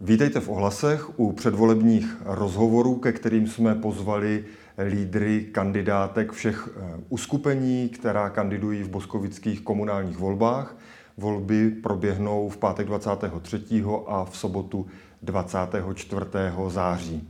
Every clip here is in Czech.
Vítejte v ohlasech u předvolebních rozhovorů, ke kterým jsme pozvali lídry kandidátek všech eh, uskupení, která kandidují v boskovických komunálních volbách. Volby proběhnou v pátek 23. a v sobotu 24. září.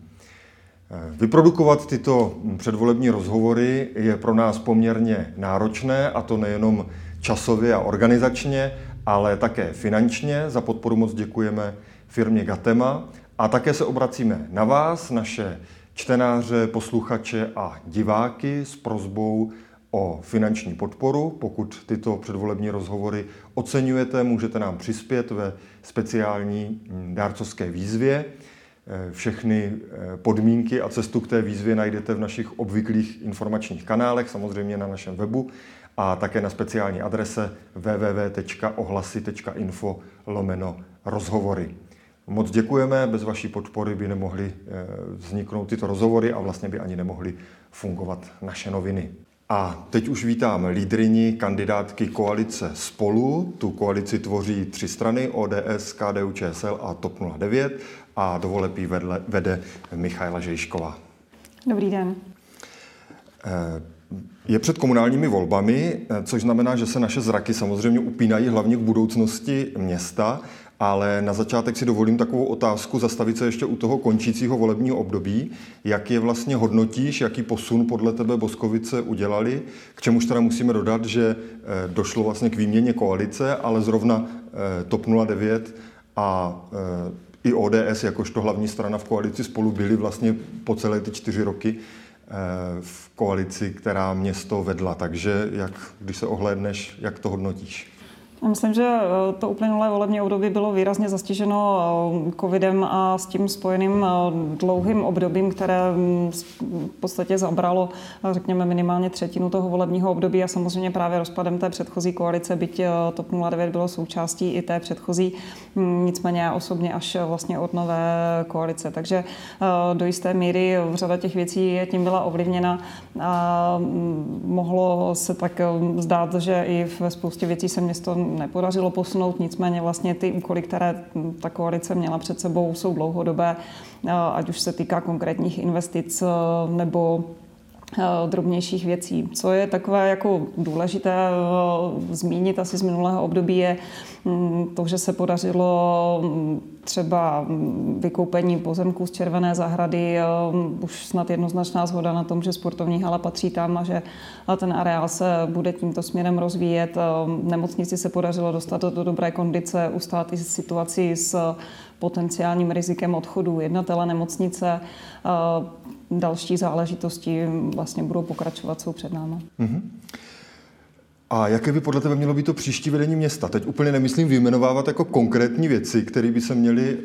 Eh, vyprodukovat tyto předvolební rozhovory je pro nás poměrně náročné, a to nejenom časově a organizačně, ale také finančně. Za podporu moc děkujeme firmě Gatema a také se obracíme na vás, naše čtenáře, posluchače a diváky s prozbou o finanční podporu. Pokud tyto předvolební rozhovory oceňujete, můžete nám přispět ve speciální hm, dárcovské výzvě. Eh, všechny eh, podmínky a cestu k té výzvě najdete v našich obvyklých informačních kanálech, samozřejmě na našem webu a také na speciální adrese www.ohlasy.info lomeno rozhovory. Moc děkujeme, bez vaší podpory by nemohly eh, vzniknout tyto rozhovory a vlastně by ani nemohly fungovat naše noviny. A teď už vítám lídrini kandidátky koalice Spolu. Tu koalici tvoří tři strany, ODS, KDU, ČSL a TOP 09 a dovolepí vedle, vede Michaela Žejšková. Dobrý den. Eh, je před komunálními volbami, eh, což znamená, že se naše zraky samozřejmě upínají hlavně k budoucnosti města ale na začátek si dovolím takovou otázku zastavit se ještě u toho končícího volebního období. Jak je vlastně hodnotíš, jaký posun podle tebe Boskovice udělali? K čemuž teda musíme dodat, že eh, došlo vlastně k výměně koalice, ale zrovna eh, TOP 09 a eh, i ODS, jakožto hlavní strana v koalici spolu byli vlastně po celé ty čtyři roky v koalici, která město vedla. Takže jak, když se ohlédneš, jak to hodnotíš? Myslím, že eh, to uplynulé volební období bylo výrazně zastiženo eh, covidem a s tím spojeným eh, dlouhým obdobím, které mm, v podstatě zabralo, řekněme, minimálně třetinu toho volebního období a samozřejmě právě rozpadem té předchozí koalice, byť TOP 09 bylo součástí i té předchozí, mm, nicméně já osobně až vlastně od nové koalice. Takže do jisté míry řada těch věcí je tím byla ovlivněna a mm, mohlo se tak zdát, že i ve spoustě věcí se město nepodařilo posunout, nicméně vlastně ty úkoly, které ta koalice měla před sebou, jsou dlouhodobé, ať už se týká konkrétních investic nebo drobnějších věcí. Co je takové jako důležité zmínit asi z minulého období je mm, to, že se podařilo mm, třeba vykoupení pozemků z Červené zahrady, už snad jednoznačná zhoda na tom, že sportovní hala patří tam a že ten areál se bude tímto směrem rozvíjet. Nemocnici se podařilo dostat do dobré kondice, ustát i situaci s potenciálním rizikem odchodu jednatele nemocnice. Další záležitosti vlastně budou pokračovat, jsou před námi. Mm-hmm. A jaké by podle tebe mělo být to příští vedení města? Teď úplně nemyslím vyjmenovávat jako konkrétní věci, které by se měly e,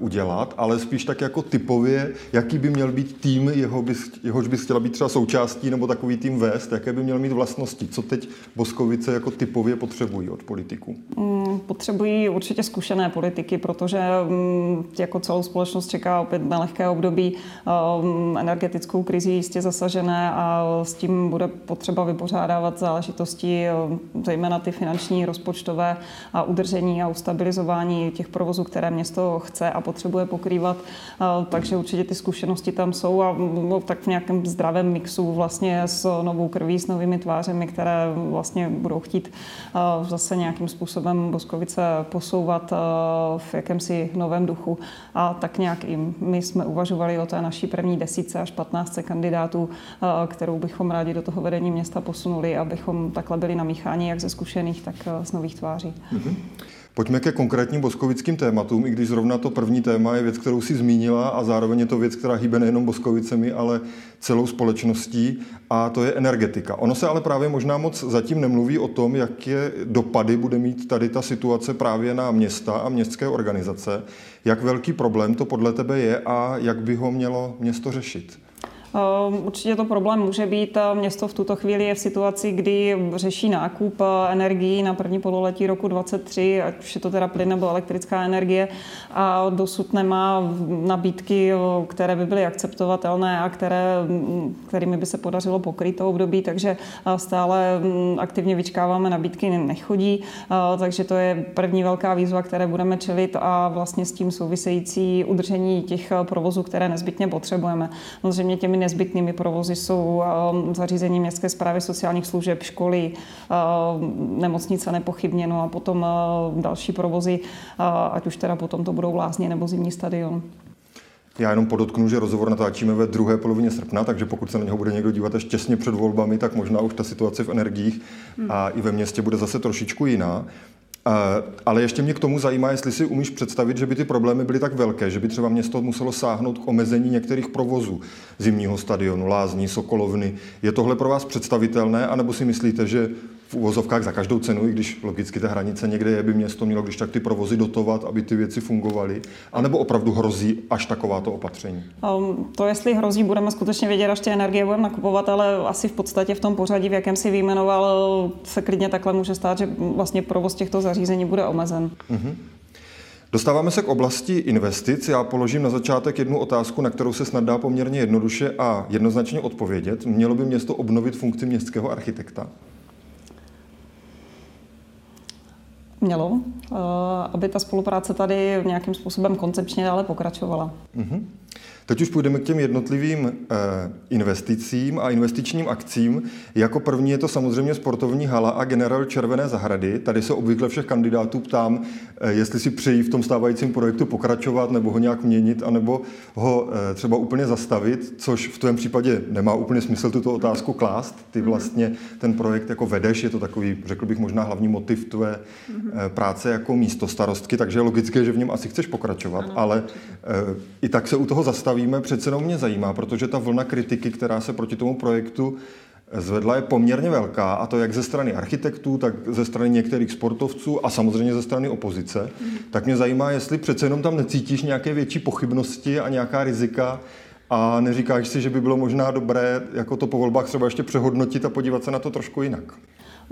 udělat, ale spíš tak jako typově, jaký by měl být tým, jeho bys, jehož bys chtěla být třeba součástí, nebo takový tým vést, jaké by měl mít vlastnosti. Co teď Boskovice jako typově potřebují od politiků? Mm, potřebují určitě zkušené politiky, protože mm, jako celou společnost čeká opět nelehké období um, energetickou krizi jistě zasažené a s tím bude potřeba vypořádávat záležitosti zejména ty finanční, rozpočtové a udržení a ustabilizování těch provozů, které město chce a potřebuje pokrývat. Takže určitě ty zkušenosti tam jsou a no, tak v nějakém zdravém mixu vlastně s novou krví, s novými tvářemi, které vlastně budou chtít zase nějakým způsobem Boskovice posouvat v jakémsi novém duchu. A tak nějak i my jsme uvažovali o té naší první desíce až 15 kandidátů, kterou bychom rádi do toho vedení města posunuli, abychom takhle byli namíchání jak ze zkušených, tak eh, z nových tváří. Mm-hmm. Pojďme ke konkrétním boskovickým tématům, i když zrovna to první téma je věc, kterou si zmínila a zároveň je to věc, která hýbe nejenom Boskovicemi, ale celou společností a to je energetika. Ono se ale právě možná moc zatím nemluví o tom, jaké dopady bude mít tady ta situace právě na města a městské organizace. Jak velký problém to podle tebe je a jak by ho mělo město řešit? Ehm, určitě to problém může být. Město v tuto chvíli je v situaci, kdy řeší nákup eh, energií na první pololetí roku 2023, ať už je to teda plyn nebo elektrická energie, a dosud nemá nabídky, eh, které by byly akceptovatelné a které, mm, kterými by se podařilo pokryt to období, takže eh, stále mm, aktivně vyčkáváme, nabídky nechodí, takže to je první velká výzva, které budeme čelit a vlastně s tím související udržení těch provozů, které nezbytně potřebujeme. Samozřejmě těmi nezbytnými provozy jsou um, zařízení městské zprávy sociálních služeb, školy, um, nemocnice nepochybně, no a potom uh, další provozy, uh, ať už teda potom to budou lázně nebo zimní stadion. Já jenom podotknu, že rozhovor natáčíme ve druhé polovině srpna, takže pokud se na něho bude někdo dívat až těsně před volbami, tak možná už ta situace v energiích a i ve městě bude zase trošičku jiná. Ale ještě mě k tomu zajímá, jestli si umíš představit, že by ty problémy byly tak velké, že by třeba město muselo sáhnout k omezení některých provozů zimního stadionu, lázní, sokolovny. Je tohle pro vás představitelné, anebo si myslíte, že v uvozovkách za každou cenu, i když logicky ta hranice někde je, by město mělo když tak ty provozy dotovat, aby ty věci fungovaly, anebo opravdu hrozí až takováto opatření? Um, to, jestli hrozí, budeme skutečně vědět, až ty energie budeme nakupovat, ale asi v podstatě v tom pořadí, v jakém si vyjmenoval, se klidně takhle může stát, že vlastně provoz těchto zařízení bude omezen. Uh-huh. Dostáváme se k oblasti investic. Já položím na začátek jednu otázku, na kterou se snad dá poměrně jednoduše a jednoznačně odpovědět. Mělo by město obnovit funkci městského architekta? Mělo, eh, aby ta spolupráce tady nějakým způsobem koncepčně dále pokračovala. Mm-hmm. Teď už půjdeme k těm jednotlivým eh, investicím a investičním akcím. Jako první je to samozřejmě sportovní hala a generál Červené zahrady. Tady se obvykle všech kandidátů ptám, eh, jestli si přejí v tom stávajícím projektu pokračovat nebo ho nějak měnit, anebo ho eh, třeba úplně zastavit, což v tom případě nemá úplně smysl tuto otázku klást. Ty mhm. vlastně ten projekt jako vedeš, je to takový, řekl bych, možná hlavní motiv tvé mhm. práce jako místo starostky, takže je logické, že v něm asi chceš pokračovat, ale i tak se u toho zastaví bavíme, přece jenom mě zajímá, protože ta vlna kritiky, která se proti tomu projektu zvedla, je poměrně velká, a to jak ze strany architektů, tak ze strany některých sportovců a samozřejmě ze strany opozice. Mm. Tak mě zajímá, jestli přece jenom tam necítíš nějaké větší pochybnosti a nějaká rizika a neříkáš si, že by bylo možná dobré jako to po volbách třeba ještě přehodnotit a podívat se na to trošku jinak.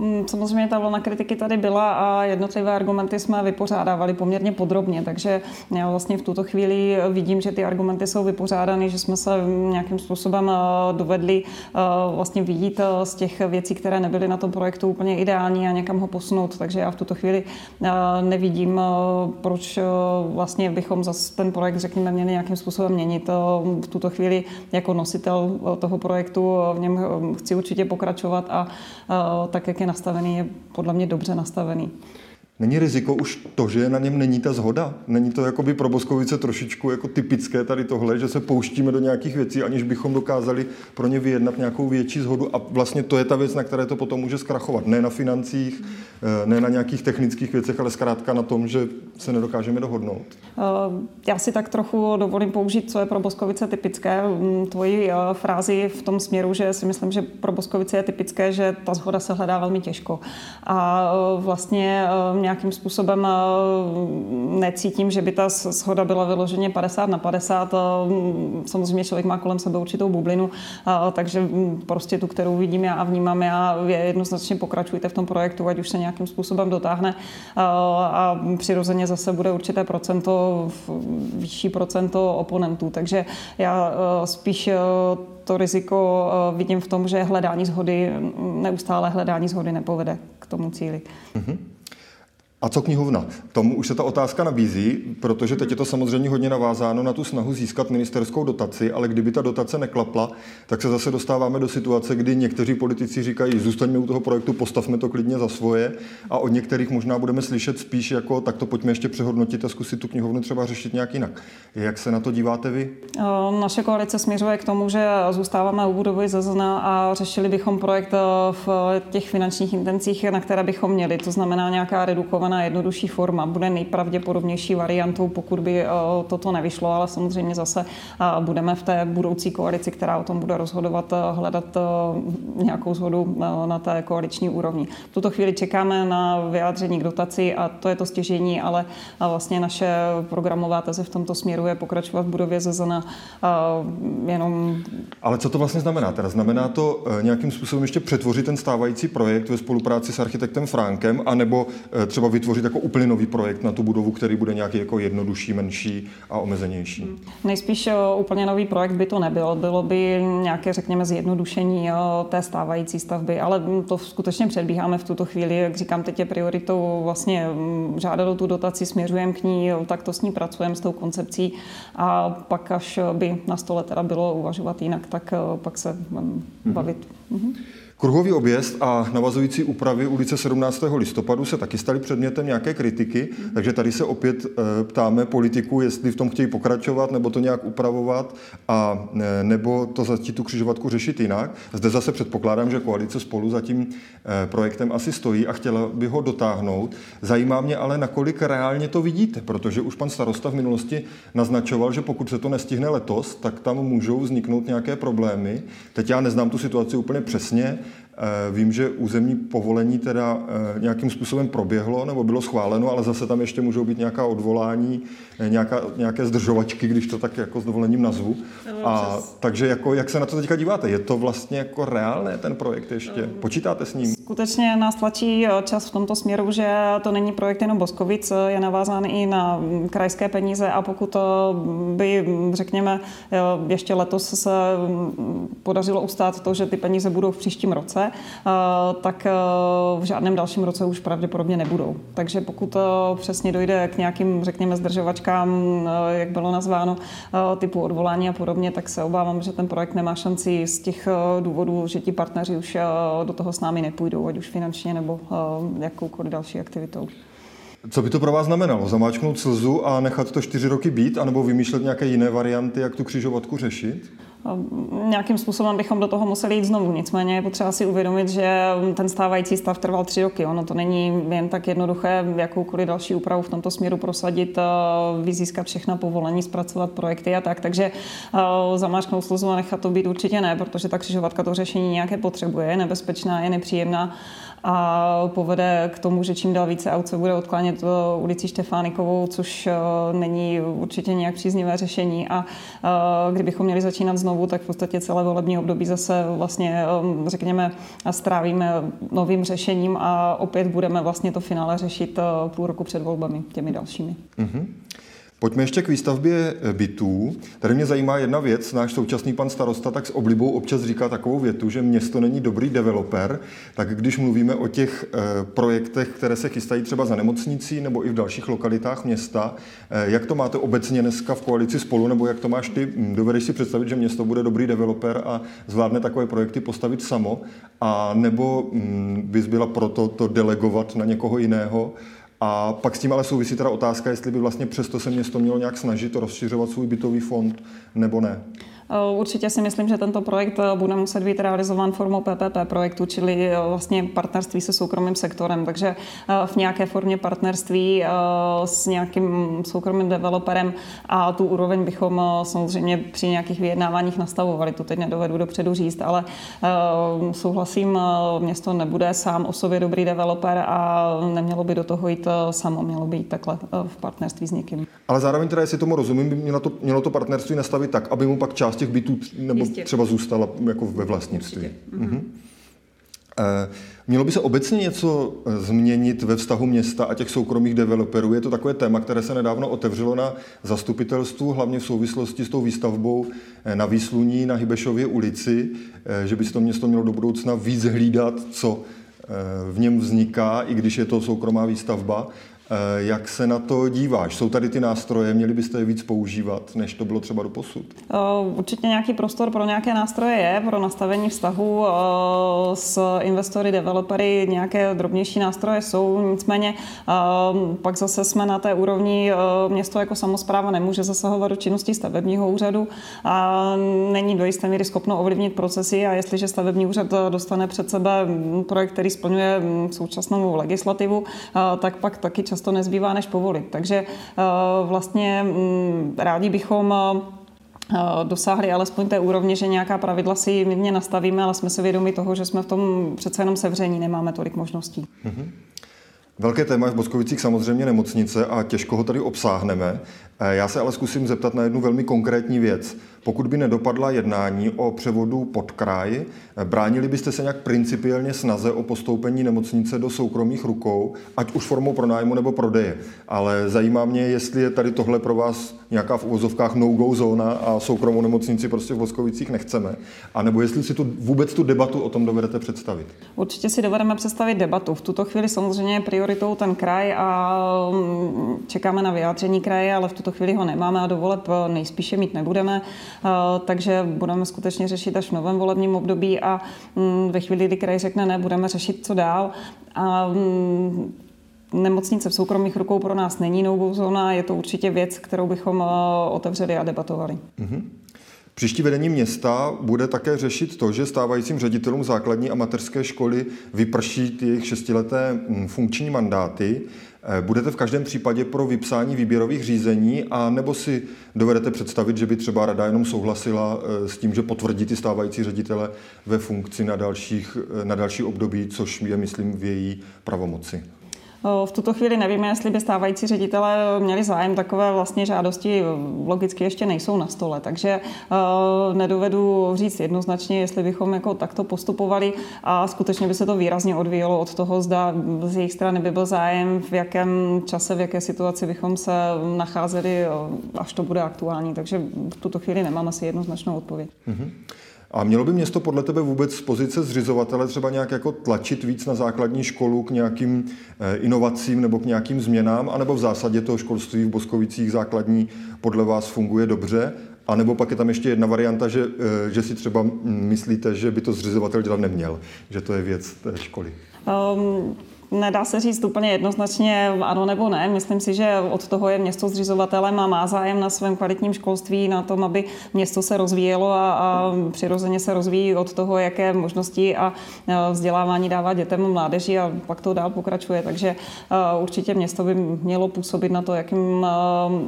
Mm, samozřejmě ta vlna kritiky tady byla a jednotlivé argumenty jsme vypořádávali poměrně podrobně, takže já vlastně v tuto chvíli vidím, že ty argumenty jsou vypořádány, že jsme se nějakým způsobem eh, dovedli eh, vlastně vidět eh, z těch věcí, které nebyly na tom projektu úplně ideální a někam ho posunout, takže já v tuto chvíli nevidím, proč vlastně bychom zase ten projekt, řekněme, měli nějakým způsobem měnit. V tuto chvíli jako nositel toho projektu v něm chci určitě pokračovat a tak, jak je nastavený, je podle mě dobře nastavený. Není riziko už to, že na něm není ta zhoda? Není to jakoby pro Boskovice trošičku jako typické tady tohle, že se pouštíme do nějakých věcí, aniž bychom dokázali pro ně vyjednat nějakou větší zhodu a vlastně to je ta věc, na které to potom může zkrachovat. Ne na financích, eh, ne na nějakých technických věcech, ale zkrátka na tom, že se nedokážeme dohodnout. Eh, já si tak trochu dovolím použít, co je pro Boskovice typické. Mm, tvoji eh, frázi v tom směru, že si myslím, že pro Boskovice je typické, že ta zhoda se hledá velmi těžko. A vlastně nějakým způsobem eh, necítím, že by ta shoda byla vyloženě 50 na 50. Eh, samozřejmě člověk má kolem sebe určitou bublinu, eh, takže hm, prostě tu, kterou vidím já a vnímám já, jednoznačně pokračujte v tom projektu, ať už se nějakým způsobem dotáhne a přirozeně zase bude určité procento, vyšší procento oponentů. Takže já spíš to riziko vidím v tom, že hledání zhody, neustále hledání zhody nepovede k tomu cíli. Mm-hmm. A co knihovna? Tomu už se ta otázka nabízí, protože teď je to samozřejmě hodně navázáno na tu snahu získat ministerskou dotaci, ale kdyby ta dotace neklapla, tak se zase dostáváme do situace, kdy někteří politici říkají, zůstaňme u toho projektu, postavme to klidně za svoje a od některých možná budeme slyšet spíš jako, tak to pojďme ještě přehodnotit a zkusit tu knihovnu třeba řešit nějak jinak. Jak se na to díváte vy? Naše koalice směřuje k tomu, že zůstáváme u budovy ZZN a řešili bychom projekt v těch finančních intencích, na které bychom měli. To znamená nějaká redukovaná navrhovaná jednodušší forma bude nejpravděpodobnější variantou, pokud by toto nevyšlo, ale samozřejmě zase budeme v té budoucí koalici, která o tom bude rozhodovat, hledat nějakou zhodu na té koaliční úrovni. V tuto chvíli čekáme na vyjádření k dotaci a to je to stěžení, ale vlastně naše programová teze v tomto směru je pokračovat v budově ZZN jenom... Ale co to vlastně znamená? Teda znamená to nějakým způsobem ještě přetvořit ten stávající projekt ve spolupráci s architektem Frankem, anebo třeba vytvořit jako úplně nový projekt na tu budovu, který bude nějaký jako jednodušší, menší a omezenější? Nejspíš e, úplně nový projekt by to nebyl. Bylo by nějaké, řekněme, zjednodušení té stávající stavby, ale to skutečně předbíháme v tuto chvíli. Jak říkám, teď je prioritou vlastně žádat o tu dotaci, směřujeme k ní, takto s ní pracujeme, s tou koncepcí a pak, až by na stole teda bylo uvažovat jinak, tak pak se bavit. Mm-hmm. Kruhový objezd a navazující úpravy ulice 17. listopadu se taky staly předmětem nějaké kritiky, takže tady se opět e, ptáme politiků, jestli v tom chtějí pokračovat nebo to nějak upravovat a e, nebo to začít tu křižovatku řešit jinak. Zde zase předpokládám, že koalice spolu za tím e, projektem asi stojí a chtěla by ho dotáhnout. Zajímá mě ale, nakolik reálně to vidíte, protože už pan starosta v minulosti naznačoval, že pokud se to nestihne letos, tak tam můžou vzniknout nějaké problémy. Teď já neznám tu situaci úplně přesně, Eh, vím, že územní povolení teda eh, nějakým způsobem proběhlo nebo bylo schváleno, ale zase tam ještě můžou být nějaká odvolání, eh, nějaká, nějaké zdržovačky, když to tak jako s dovolením nazvu. A, takže jako, jak se na to teďka díváte? Je to vlastně jako reálné ten projekt ještě? Počítáte s ním? Skutečně nás tlačí čas v tomto směru, že to není projekt jenom Boskovic, je navázán i na mm, krajské peníze a pokud by, mm, řekněme, ještě letos se mm, podařilo ustát to, že ty peníze budou v příštím roce, Eh, tak eh, v žádném dalším roce už pravděpodobně nebudou. Takže pokud eh, přesně dojde k nějakým, řekněme, zdržovačkám, jak bylo nazváno, typu odvolání a podobně, tak se obávám, že ten projekt nemá šanci z těch důvodů, že ti partneři už do toho s námi nepůjdou, ať už finančně nebo jakoukoliv další aktivitou. Co by to pro vás znamenalo? Zamáčknout slzu a nechat to čtyři roky být, anebo vymýšlet nějaké jiné varianty, jak tu křižovatku řešit? nějakým způsobem bychom do toho museli jít znovu. Nicméně je potřeba si uvědomit, že ten stávající stav trval tři roky. Ono to není jen tak jednoduché jakoukoliv další úpravu v tomto směru prosadit, vyzískat všechna povolení, zpracovat projekty a tak. Takže zamáčknout sluzu a nechat to být určitě ne, protože ta křižovatka to řešení nějaké potřebuje, je nebezpečná, je nepříjemná a povede k tomu, že čím dál více aut se bude odklánět ulici Štefánikovou, což eh, není určitě nějak příznivé řešení a eh, kdybychom měli začínat znovu, tak v podstatě celé volební období zase vlastně, eh, řekněme, strávíme novým řešením a opět budeme vlastně to finále řešit půl roku před volbami těmi dalšími. Mm-hmm. Pojďme ještě k výstavbě eh, bytů. Tady mě zajímá jedna věc. Náš současný pan starosta tak s oblibou občas říká takovou větu, že město není dobrý developer. Tak když mluvíme o těch eh, projektech, které se chystají třeba za nemocnicí nebo i v dalších lokalitách města, eh, jak to máte obecně dneska v koalici spolu, nebo jak to máš ty? Hm, dovedeš si představit, že město bude dobrý developer a zvládne takové projekty postavit samo? A nebo hm, bys byla proto to delegovat na někoho jiného? A pak s tím ale souvisí teda otázka, jestli by vlastně přesto se město mělo nějak snažit rozšiřovat svůj bytový fond nebo ne. Eh, určitě si myslím, že tento projekt eh, bude muset být realizován formou PPP projektu, čili eh, vlastně partnerství se soukromým sektorem. Takže v nějaké formě partnerství s nějakým soukromým developerem a tu úroveň bychom samozřejmě při nějakých vyjednáváních nastavovali. To teď nedovedu dopředu říct, ale souhlasím, město nebude sám o sobě dobrý developer a nemělo by do toho jít samo, mělo by jít takhle v partnerství s někým. Ale zároveň teda, jestli tomu rozumím, by mělo to, mělo to partnerství nastavit tak, aby mu pak část těch bytů nebo Jistě. třeba zůstala jako ve vlastnictví. Mhm. Eh, mělo by se obecně něco eh, změnit ve vztahu města a těch soukromých developerů? Je to takové téma, které se nedávno otevřelo na zastupitelstvu, hlavně v souvislosti s tou výstavbou eh, na Výsluní na Hybešově ulici, že by se to město mělo do budoucna víc hlídat, co v něm vzniká, i když je to soukromá výstavba. Eh, jak se na to díváš? Jsou tady ty nástroje, měli byste je víc používat, než to bylo třeba do posud? Eh, určitě nějaký prostor pro nějaké nástroje je, pro nastavení vztahu eh, s investory, developery, nějaké drobnější nástroje jsou, nicméně pak zase jsme na té úrovni, město jako samozpráva nemůže zasahovat do činnosti stavebního úřadu a není do jisté míry schopno ovlivnit procesy a jestliže stavební úřad dostane před sebe projekt, který splňuje současnou legislativu, tak pak taky často často nezbývá, než povolit. Takže eh, vlastně mm, rádi bychom eh, dosáhli alespoň té úrovně, že nějaká pravidla si mírně nastavíme, ale jsme si vědomi toho, že jsme v tom přece jenom sevření, nemáme tolik možností. Mm-hmm. Velké téma je v Boskovicích samozřejmě nemocnice a těžko ho tady obsáhneme. Eh, já se ale zkusím zeptat na jednu velmi konkrétní věc. Pokud by nedopadla jednání o převodu pod kraj, eh, bránili byste se nějak principiálně snaze o postoupení nemocnice do soukromých rukou, ať už formou pronájmu nebo prodeje. Ale zajímá mě, jestli je tady tohle pro vás nějaká v uvozovkách no-go zóna a soukromou nemocnici prostě v Boskovicích nechceme, a nebo jestli si tu vůbec tu debatu o tom dovedete představit. Určitě si dovedeme představit debatu. V tuto chvíli samozřejmě je prioritou ten kraj a mm, čekáme na vyjádření kraje, ale v tuto chvíli ho nemáme a do voleb nejspíše mít nebudeme. Eh, takže budeme skutečně řešit až v novém volebním období a mm, ve chvíli, kdy kraj řekne ne, budeme řešit, co dál. A mm, nemocnice v soukromých rukou pro nás není novou zóna, je to určitě věc, kterou bychom eh, otevřeli a debatovali. Mm-hmm. Příští vedení města bude také řešit to, že stávajícím ředitelům základní a mateřské školy vyprší jejich šestileté mm, funkční mandáty. Eh, budete v každém případě pro vypsání výběrových řízení a nebo si dovedete představit, že by třeba rada jenom souhlasila eh, s tím, že potvrdí ty stávající ředitele ve funkci na, dalších, eh, na další období, což je, myslím, v její pravomoci? V tuto chvíli nevíme, jestli by stávající ředitele měli zájem. Takové vlastně žádosti logicky ještě nejsou na stole, takže nedovedu říct jednoznačně, jestli bychom jako takto postupovali a skutečně by se to výrazně odvíjelo od toho, zda z jejich strany by byl zájem, v jakém čase, v jaké situaci bychom se nacházeli, až to bude aktuální. Takže v tuto chvíli nemám asi jednoznačnou odpověď. Mm-hmm. A mělo by město podle tebe vůbec z pozice zřizovatele třeba nějak jako tlačit víc na základní školu k nějakým eh, inovacím nebo k nějakým změnám, anebo v zásadě to školství v Boskovicích základní podle vás funguje dobře? A nebo pak je tam ještě jedna varianta, že, eh, že si třeba myslíte, že by to zřizovatel dělat neměl, že to je věc té školy. Um, Nedá se říct úplně jednoznačně ano nebo ne. Myslím si, že od toho je město zřizovatelem a má zájem na svém kvalitním školství, na tom, aby město se rozvíjelo a, a přirozeně se rozvíjí od toho, jaké možnosti a vzdělávání dává dětem mládeži a pak to dál pokračuje. Takže určitě město by mělo působit na to, jakým,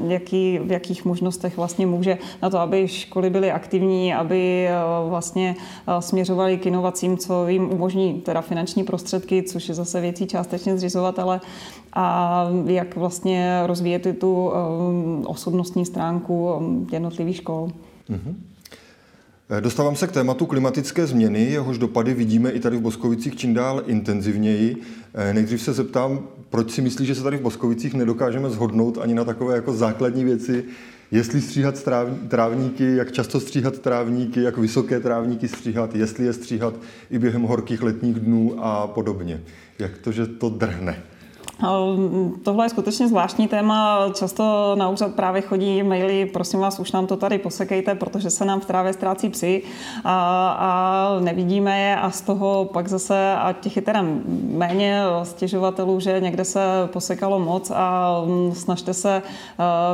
jaký, v jakých možnostech vlastně může, na to, aby školy byly aktivní, aby vlastně směřovaly k inovacím, co jim umožní teda finanční prostředky, což je zase věcí částečně zřizovatele a jak vlastně rozvíjet tu um, osobnostní stránku um, jednotlivých škol. Mm-hmm. Dostávám se k tématu klimatické změny, jehož dopady vidíme i tady v Boskovicích čím dál intenzivněji. Eh, nejdřív se zeptám, proč si myslíš, že se tady v Boskovicích nedokážeme zhodnout ani na takové jako základní věci, jestli stříhat trávníky, jak často stříhat trávníky, jak vysoké trávníky stříhat, jestli je stříhat i během horkých letních dnů a podobně. Jak to, že to drhne? Ehm, tohle je skutečně zvláštní téma. Často na úřad právě chodí maily, prosím vás, už nám to tady posekejte, protože se nám v trávě ztrácí psy a, a nevidíme je a z toho pak zase, a těch je teda méně stěžovatelů, že někde se posekalo moc a mm, snažte se e,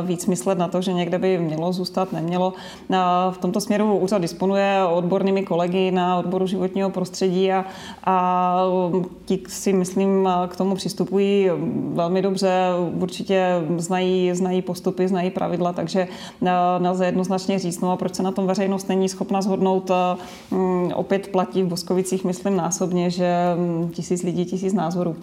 víc myslet na to, že někde by mělo zůstat, nemělo. V tomto směru úřad disponuje odbornými kolegy na odboru životního prostředí a, a ti si myslím k tomu přistupují velmi dobře, určitě znají, znají postupy, znají pravidla, takže eh, nelze jednoznačně říct, no a proč se na tom veřejnost není schopna zhodnout, eh, mm, opět platí v Boskovicích, myslím násobně, že mm, tisíc lidí, tisíc názorů.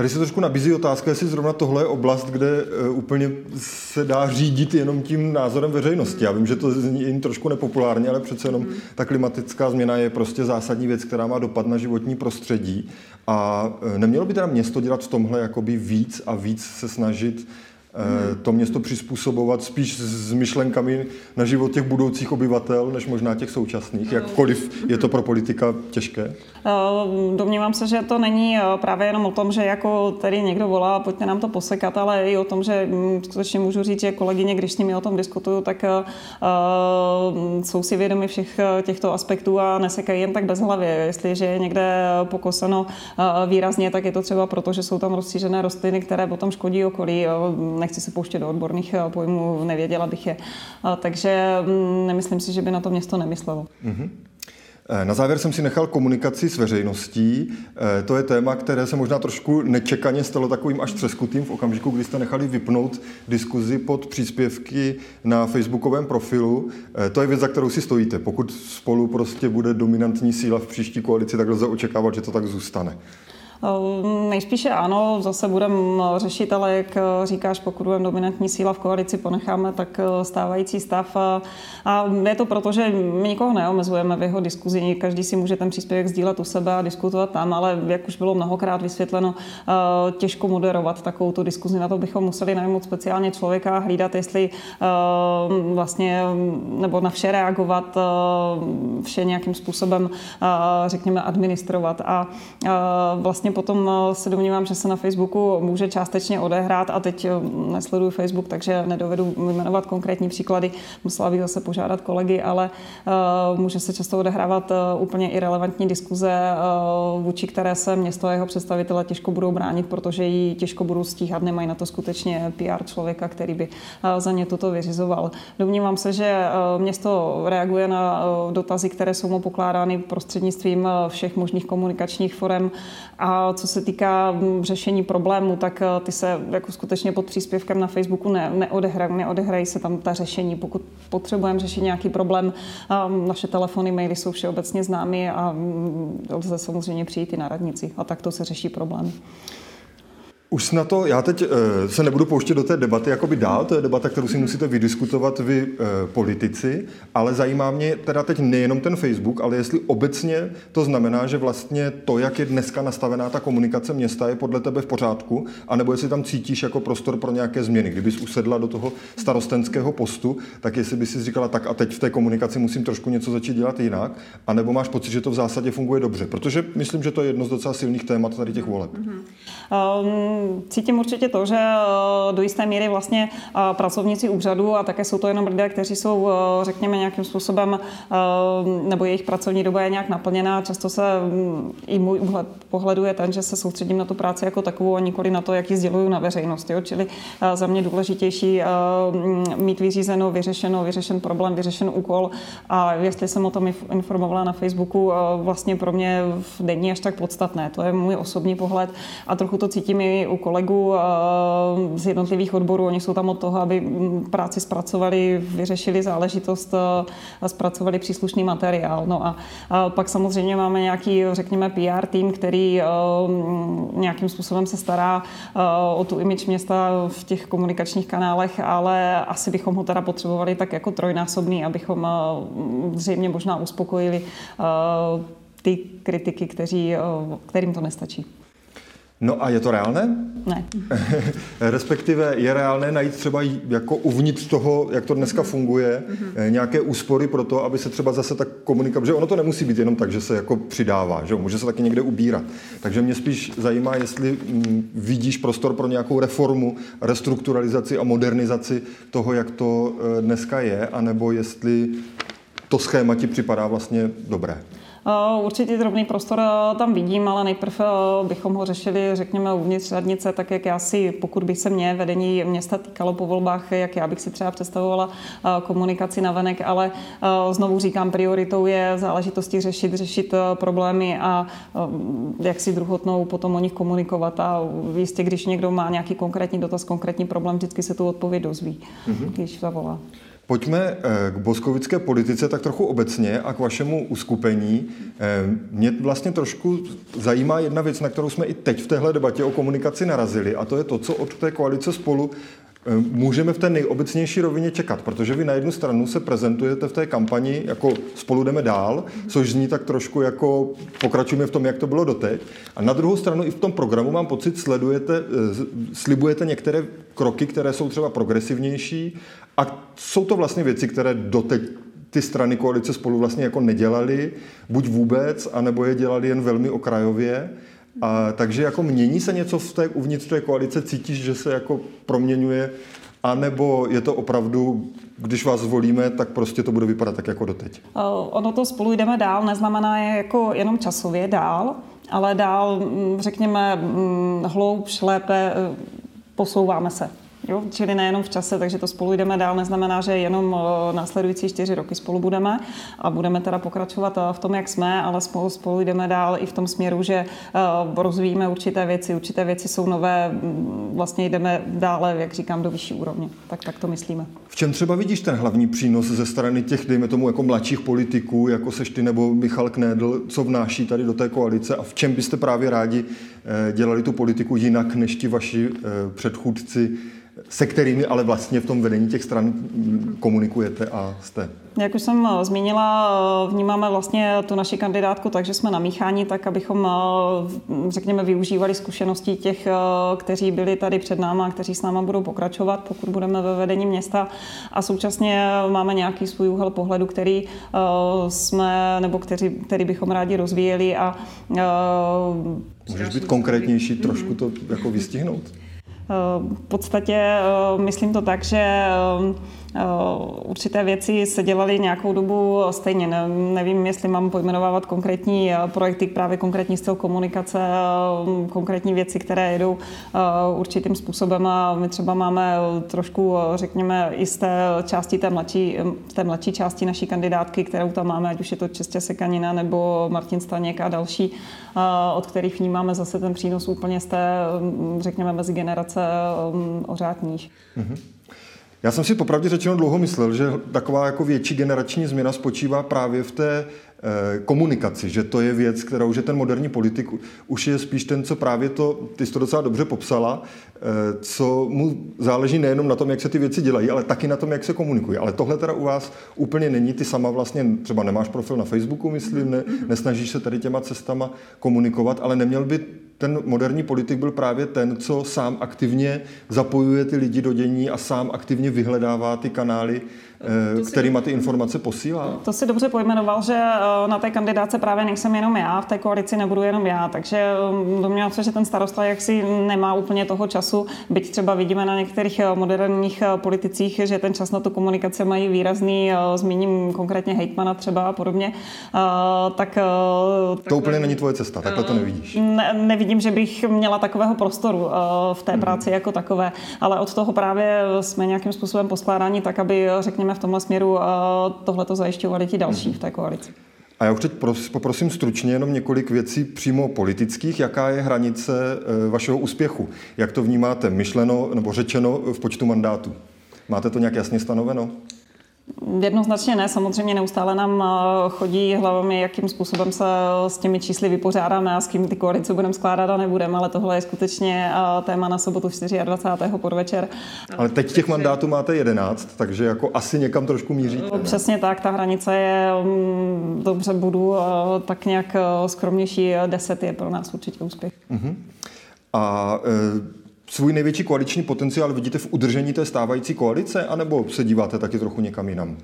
Tady se trošku nabízí otázka, jestli zrovna tohle je oblast, kde eh, úplně se dá řídit jenom tím názorem veřejnosti. Já vím, že to zní trošku nepopulárně, ale přece jenom ta klimatická změna je prostě zásadní věc, která má dopad na životní prostředí. A eh, nemělo by teda město dělat v tomhle jakoby víc a víc se snažit hmm. to město přizpůsobovat spíš s myšlenkami na život těch budoucích obyvatel, než možná těch současných, jakkoliv je to pro politika těžké? Eh, domnívám se, že to není eh, právě jenom o tom, že jako tady někdo volá, pojďte nám to posekat, ale i o tom, že mm, skutečně můžu říct, že kolegyně, když s nimi o tom diskutuju, tak jsou si vědomi všech těchto aspektů a nesekají jen tak bez hlavy. Jestliže je někde pokoseno výrazně, tak je to třeba proto, že jsou tam rozstřížené rostliny, které potom škodí okolí nechci se pouštět do odborných eh, pojmů, nevěděla bych je. Takže mm, nemyslím si, že by na to město nemyslelo. Mm-hmm. Na závěr jsem si nechal komunikaci s veřejností. Eh, to je téma, které se možná trošku nečekaně stalo takovým až třeskutým v okamžiku, kdy jste nechali vypnout diskuzi pod příspěvky na facebookovém profilu. To je věc, za kterou si stojíte. Pokud spolu prostě bude dominantní síla v příští koalici, tak lze očekávat, že to tak zůstane. Ehm, nejspíše ano, zase budeme řešit, ale jak eh, říkáš, pokud budeme dominantní síla v koalici, ponecháme tak eh, stávající stav. A je to proto, že my nikoho neomezujeme v jeho diskuzi, každý si může ten příspěvek sdílet u sebe a diskutovat tam, ale jak už bylo mnohokrát vysvětleno, eh, těžko moderovat takovou tu diskuzi. Na to bychom museli najmout speciálně člověka a hlídat, jestli vlastně, nebo na vše reagovat, vše nějakým způsobem, řekněme, administrovat. A vlastně vlastně potom eh, se domnívám, že se na Facebooku může částečně odehrát a teď eh, nesleduju Facebook, takže nedovedu jmenovat konkrétní příklady. Musela bych zase požádat kolegy, ale eh, může se často odehrávat úplně irrelevantní diskuze, vůči které se město a jeho představitele těžko budou bránit, protože ji těžko budou stíhat, nemají na to skutečně PR člověka, který by za ně toto vyřizoval. Domnívám se, že město reaguje na dotazy, které jsou mu pokládány prostřednictvím všech možných komunikačních forem a co se týká mm, řešení problému, tak eh, ty se jako skutečně pod příspěvkem na Facebooku ne, neodehrají, neodehrají se tam ta řešení. Pokud potřebujeme řešit nějaký problém, ehm, naše telefony, maily jsou všeobecně známy a mm, lze samozřejmě přijít i na radnici a tak to se řeší problém. Už na to, já teď uh, se nebudu pouštět do té debaty jakoby dál, to je debata, kterou si musíte vydiskutovat vy uh, politici, ale zajímá mě teda teď nejenom ten Facebook, ale jestli obecně to znamená, že vlastně to, jak je dneska nastavená ta komunikace města, je podle tebe v pořádku, anebo jestli tam cítíš jako prostor pro nějaké změny. Kdybys usedla do toho starostenského postu, tak jestli bys si říkala, tak a teď v té komunikaci musím trošku něco začít dělat jinak, anebo máš pocit, že to v zásadě funguje dobře, protože myslím, že to je jedno z docela silných témat tady těch voleb. Um cítím určitě to, že eh, do jisté míry vlastně eh, pracovníci úřadu a také jsou to jenom lidé, kteří jsou, eh, řekněme, nějakým způsobem, nebo jejich pracovní doba je nějak naplněná. Často se mm, i můj pohled je ten, že se soustředím na tu práci jako takovou a nikoli na to, jak ji sděluju na veřejnost. Jo? Čili za mě důležitější mm, mít vyřízeno, vyřešeno, vyřešen problém, vyřešen úkol a jestli jsem o tom informovala na Facebooku, vlastně pro mě v denní až tak podstatné. To je můj osobní pohled a trochu to cítím i u kolegů eh, z jednotlivých odborů. Oni jsou tam od toho, aby mm, práci zpracovali, vyřešili záležitost, eh, zpracovali příslušný materiál. No a pak samozřejmě máme nějaký, řekněme, PR tým, který eh, nějakým způsobem se stará o tu image města v těch komunikačních kanálech, ale asi bychom ho teda potřebovali tak jako trojnásobný, abychom zřejmě možná uspokojili ty kritiky, kteří, kterým to nestačí. No a je to reálné? Ne. Respektive je reálné najít třeba jako uvnitř toho, jak to dneska funguje, mm-hmm. nějaké úspory pro to, aby se třeba zase tak komunikovat, že ono to nemusí být jenom tak, že se jako přidává, že může se taky někde ubírat. Takže mě spíš zajímá, jestli mm, vidíš prostor pro nějakou reformu, restrukturalizaci a modernizaci toho, jak to eh, dneska je, anebo jestli to schéma ti připadá vlastně dobré. Eh, určitě drobný prostor eh, tam vidím, ale nejprve eh, bychom ho řešili, řekněme, uvnitř radnice, tak jak já si, pokud by se mě vedení města týkalo po volbách, jak já bych si třeba představovala komunikaci na venek, ale znovu říkám, prioritou je záležitosti řešit, řešit problémy a jak si druhotnou potom o nich komunikovat a jistě, když někdo má nějaký konkrétní dotaz, konkrétní problém, vždycky se tu odpověď dozví, mm-hmm. když zavolá. Pojďme eh, k boskovické politice tak trochu obecně a k vašemu uskupení. Eh, mě vlastně trošku zajímá jedna věc, na kterou jsme i teď v téhle debatě o komunikaci narazili, a to je to, co od té koalice spolu můžeme v té nejobecnější rovině čekat? Protože vy na jednu stranu se prezentujete v té kampani jako spolu jdeme dál, což zní tak trošku jako pokračujeme v tom, jak to bylo doteď. A na druhou stranu i v tom programu mám pocit, sledujete, eh, slibujete některé kroky, které jsou třeba progresivnější a jsou to vlastně věci, které doteď ty strany koalice spolu vlastně jako nedělali, buď vůbec, anebo je dělali jen velmi okrajově. A, takže jako mění se něco v té, uvnitř té koalice, cítíš, že se jako proměňuje, anebo je to opravdu, když vás zvolíme, tak prostě to bude vypadat tak jako doteď? Ono to spolu jdeme dál, neznamená je jako jenom časově dál, ale dál, mm, řekněme, mm, hloubš, lépe e, posouváme se. Jo? Čili nejenom v čase, takže to spolu jdeme dál, neznamená, že jenom eh, následující čtyři roky spolu budeme a budeme teda pokračovat eh, v tom, jak jsme, ale spolu, spolu jdeme dál i v tom směru, že eh, rozvíjíme určité věci, určité věci jsou nové, mm, vlastně jdeme dále, jak říkám, do vyšší úrovně. Tak, tak to myslíme. V čem třeba vidíš ten hlavní přínos ze strany těch, dejme tomu, jako mladších politiků, jako seš ty nebo Michal Knédl, co vnáší tady do té koalice a v čem byste právě rádi dělali tu politiku jinak než ti vaši předchůdci se kterými ale vlastně v tom vedení těch stran komunikujete a jste? Jak už jsem eh, zmínila, eh, vnímáme vlastně tu naši kandidátku tak, že jsme namíchání, tak abychom, eh, řekněme, využívali zkušeností těch, kteří byli tady před náma, kteří s náma budou pokračovat, pokud budeme ve vedení města. A současně máme nějaký svůj úhel pohledu, který jsme, nebo který, který bychom rádi rozvíjeli. A, Můžeš být konkrétnější, trošku to jako vystihnout? V podstatě myslím to tak, že Eh, určité věci se dělaly nějakou dobu stejně. Nevím, jestli mám pojmenovávat konkrétní eh, projekty, právě konkrétní styl komunikace, eh, konkrétní věci, které jedou určitým způsobem a my třeba máme trošku, řekněme, i z té části té mladší, té mladší části naší kandidátky, kterou tam máme, ať už je to Čestě Sekanina nebo Martin Staněk a další, od kterých vnímáme zase ten přínos úplně z té, řekněme, mezi generace ořátníž. Mm-hmm. Já jsem si popravdě řečeno dlouho myslel, že taková jako větší generační změna spočívá právě v té eh, komunikaci, že to je věc, kterou, že ten moderní politik už je spíš ten, co právě to, ty jsi to docela dobře popsala, eh, co mu záleží nejenom na tom, jak se ty věci dělají, ale taky na tom, jak se komunikují. Ale tohle teda u vás úplně není, ty sama vlastně třeba nemáš profil na Facebooku, myslím, ne, nesnažíš se tady těma cestama komunikovat, ale neměl by ten moderní politik byl právě ten, co sám aktivně zapojuje ty lidi do dění a sám aktivně vyhledává ty kanály, kterýma ty informace posílá? To si dobře pojmenoval, že eh, na té kandidáce právě nejsem jenom já, v té koalici nebudu jenom já, takže mm, domnívám se, že ten starosta jaksi nemá úplně toho času, byť třeba vidíme na některých eh, moderních politicích, že ten čas na tu komunikaci mají výrazný, zmíním konkrétně hejtmana třeba a podobně, tak... To úplně není tvoje cesta, takhle to nevidíš. Ne, nevidím, že bych měla takového prostoru v té mhm. práci jako takové, ale od toho právě jsme nějakým způsobem poskládáni tak, aby, řekněme, v tomhle směru tohle to zajišťovali ti další mhm. v té koalici. A já už teď poprosím stručně jenom několik věcí přímo politických. Jaká je hranice e, vašeho úspěchu? Jak to vnímáte myšleno nebo řečeno v počtu mandátů? Máte to nějak jasně stanoveno? Jednoznačně ne, samozřejmě neustále nám eh, chodí hlavami, jakým způsobem se s těmi čísly vypořádáme a s kým ty koalice budeme skládat a nebudeme, ale tohle je skutečně eh, téma na sobotu 24. podvečer. Ale teď těch mandátů máte 11, takže jako asi někam trošku míříte. Přesně tak, ta hranice je, mm, dobře budu, eh, tak nějak skromnější, 10 je pro nás určitě úspěch. Uh-huh. A e, svůj největší koaliční potenciál vidíte v udržení té stávající koalice, anebo se díváte taky trochu někam jinam?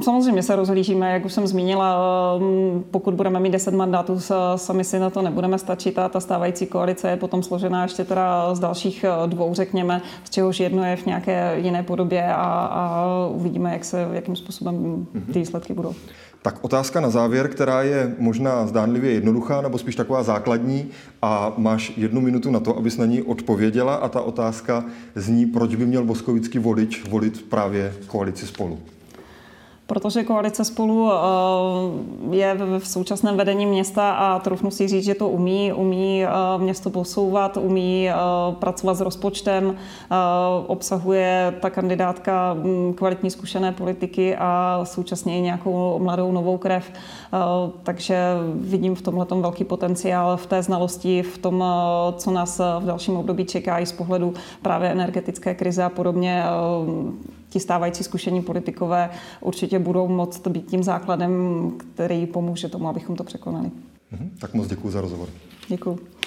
Samozřejmě se rozhlížíme, jak už jsem zmínila, um, pokud budeme mít 10 mandátů, sami si na to nebudeme stačit a ta stávající koalice je potom složená ještě teda z dalších uh, dvou, řekněme, z čehož jedno je v nějaké jiné podobě a, a uvidíme, jak se, jakým způsobem ty výsledky budou. Tak otázka na závěr, která je možná zdánlivě jednoduchá, nebo spíš taková základní a máš jednu minutu na to, abys na ní odpověděla a ta otázka zní, proč by měl boskovický volič volit právě koalici spolu. Protože koalice spolu je v současném vedení města a trufnu si říct, že to umí, umí město posouvat, umí pracovat s rozpočtem, obsahuje ta kandidátka mm, kvalitní zkušené politiky a současně i nějakou mladou novou krev. Takže vidím v tomhle velký potenciál v té znalosti, v tom, co nás v dalším období čeká i z pohledu právě energetické krize a podobně ti stávající zkušení politikové určitě budou moct být tím základem, který pomůže tomu, abychom to překonali. Mhm, tak moc děkuji za rozhovor. Děkuji.